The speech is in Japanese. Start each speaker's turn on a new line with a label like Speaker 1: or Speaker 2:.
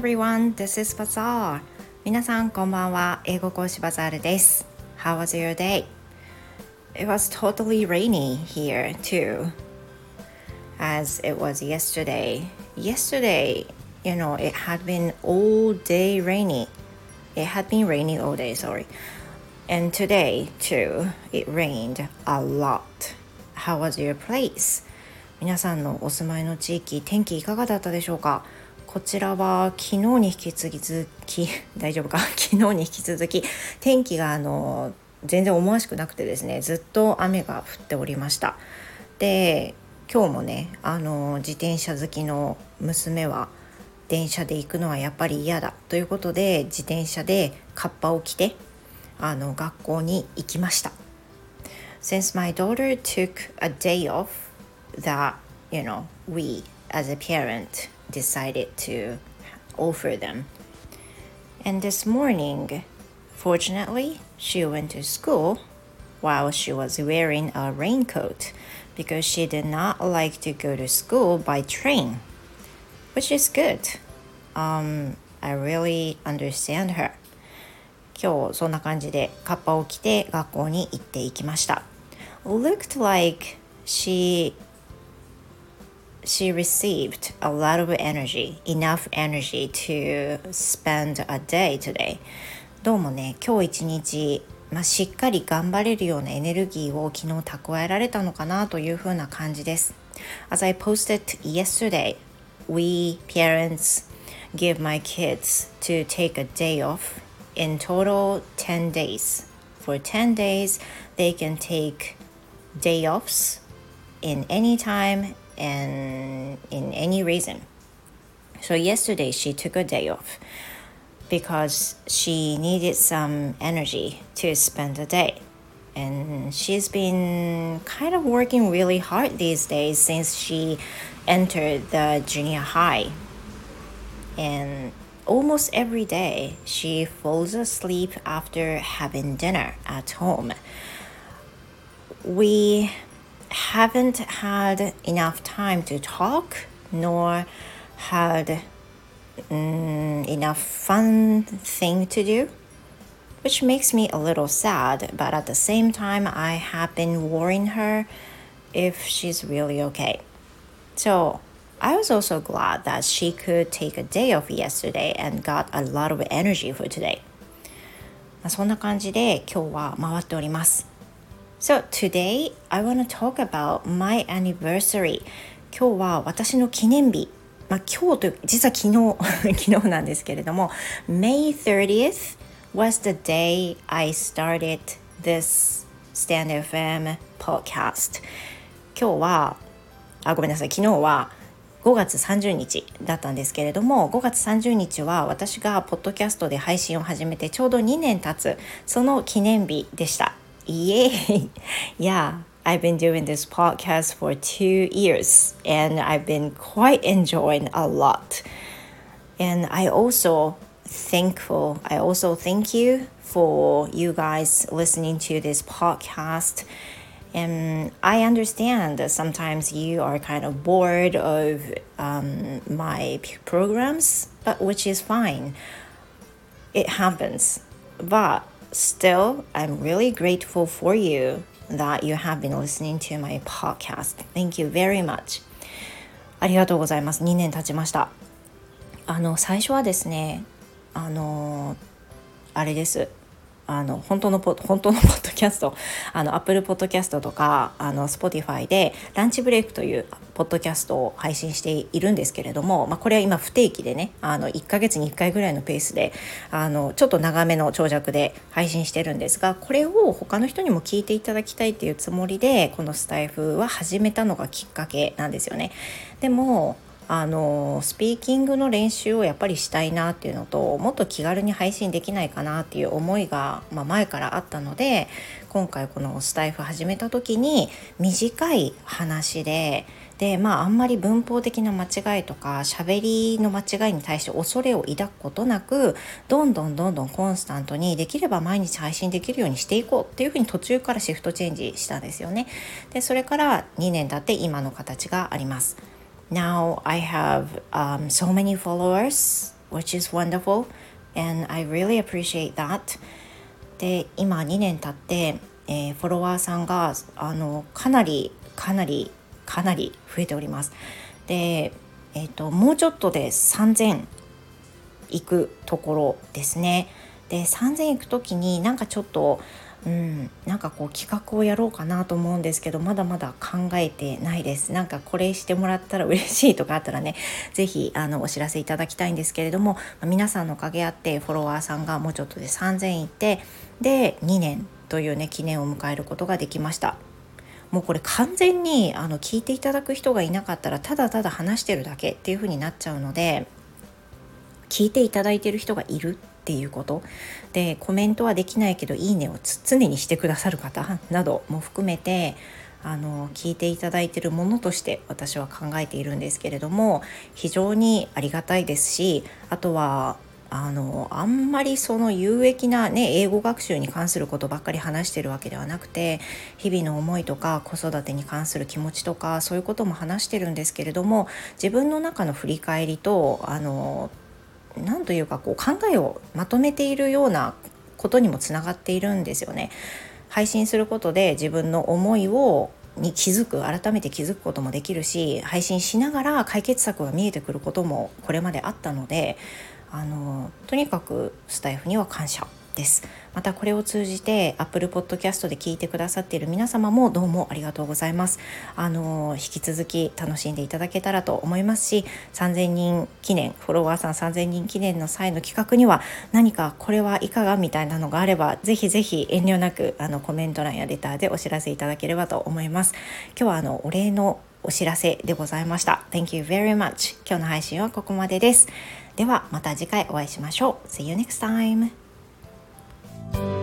Speaker 1: everyone, this is Bazaar. 皆さんこんばんは。英語講師バザールです。How was your day? It was totally rainy here too. As it was yesterday. Yesterday, you know, it had been all day rainy. It had been rainy all day, sorry. And today too, it rained a lot. How was your place? 皆さんのお住まいの地域、天気いかがだったでしょうかこちらは昨日に引き続き、大丈夫か？昨日に引き続き、天気があの、全然思わしくなくてですね、ずっと雨が降っておりました。で、今日もね、あの、自転車好きの娘は、電車で行くのはやっぱり嫌だということで、自転車でカッパを着て、あの、学校に行きました。Since my daughter took a day off, that you know we as a parent decided to offer them and this morning fortunately she went to school while she was wearing a raincoat because she did not like to go to school by train which is good um, i really understand her 今日そんな感じでカッパを着て学校に行っていきました looked like she she received a lot of energy, enough energy to spend a day today. どうもね、今日一日、まあ、しっかり頑張れるようなエネルギーを昨日蓄えられたのかなというふうな感じです。As I posted yesterday, we parents give my kids to take a day off in total 10 days. For 10 days, they can take day offs in any time and in any reason. So yesterday she took a day off because she needed some energy to spend the day. And she's been kind of working really hard these days since she entered the junior high. And almost every day she falls asleep after having dinner at home. We haven't had enough time to talk nor had mm, enough fun thing to do which makes me a little sad but at the same time i have been worrying her if she's really okay so i was also glad that she could take a day off yesterday and got a lot of energy for today そんな感じで今日は回っております So today I want to talk about my anniversary. 今日は私の記念日。まあ、今日という実は昨日 昨日なんですけれども May 30th was the day I started this Stand FM podcast 今日はあごめんなさい昨日は5月30日だったんですけれども5月30日は私がポッドキャストで配信を始めてちょうど2年経つその記念日でした Yay! yeah, I've been doing this podcast for two years and I've been quite enjoying a lot. And I also thankful. I also thank you for you guys listening to this podcast. And I understand that sometimes you are kind of bored of um, my programs, but which is fine. It happens. But still, I'm really grateful for you that you have been listening to my podcast. Thank you very much. ありがとうございます。2年経ちました。あの、最初はですね、あの、あれです。 あの本当のポ本当のポッドキャストあの Apple Podcast とかあの Spotify でランチブレイクというポッドキャストを配信しているんですけれども、まあ、これは今不定期でねあの1ヶ月に1回ぐらいのペースであのちょっと長めの長尺で配信してるんですがこれを他の人にも聞いていただきたいっていうつもりでこのスタイフは始めたのがきっかけなんですよね。でもあのスピーキングの練習をやっぱりしたいなっていうのともっと気軽に配信できないかなっていう思いが、まあ、前からあったので今回このスタイフ始めた時に短い話ででまああんまり文法的な間違いとか喋りの間違いに対して恐れを抱くことなくどんどんどんどんコンスタントにできれば毎日配信できるようにしていこうっていうふうに途中からシフトチェンジしたんですよね。でそれから2年経って今の形があります。Now I have um, so many followers which is wonderful and I really appreciate that. で今2年経って、えー、フォロワーさんがあのかなりかなりかなり増えております。で、えーと、もうちょっとで3000行くところですね。で3000行く時になんかちょっとうん、なんかこう企画をやろうかなと思うんですけどまだまだ考えてないです。なんかこれしてもらったら嬉しいとかあったらね 是非あのお知らせいただきたいんですけれども皆さんのおかげあってフォロワーさんがもうちょっとで3000いてで2年というね記念を迎えることができました。もうこれ完全にあの聞いていただく人がいなかったらただただ話してるだけっていう風になっちゃうので聞いていただいてる人がいるっていうこと。でコメントはできないけど「いいね」を常にしてくださる方 なども含めてあの聞いていただいてるものとして私は考えているんですけれども非常にありがたいですしあとはあのあんまりその有益な、ね、英語学習に関することばっかり話してるわけではなくて日々の思いとか子育てに関する気持ちとかそういうことも話してるんですけれども自分の中の振り返りとあの何というかこう考えをまとめているようなことにもつながっているんですよね。配信することで自分の思いをに気づく改めて気づくこともできるし配信しながら解決策が見えてくることもこれまであったのであのとにかくスタイフには感謝です。またこれを通じて Apple Podcast で聞いてくださっている皆様もどうもありがとうございます。あの引き続き楽しんでいただけたらと思いますし3000人記念フォロワーさん3000人記念の際の企画には何かこれはいかがみたいなのがあればぜひぜひ遠慮なくあのコメント欄やレターでお知らせいただければと思います。今日はあのお礼のお知らせでございました。Thank you very much 今日の配信はここまでです。ではまた次回お会いしましょう。See you next time Bye.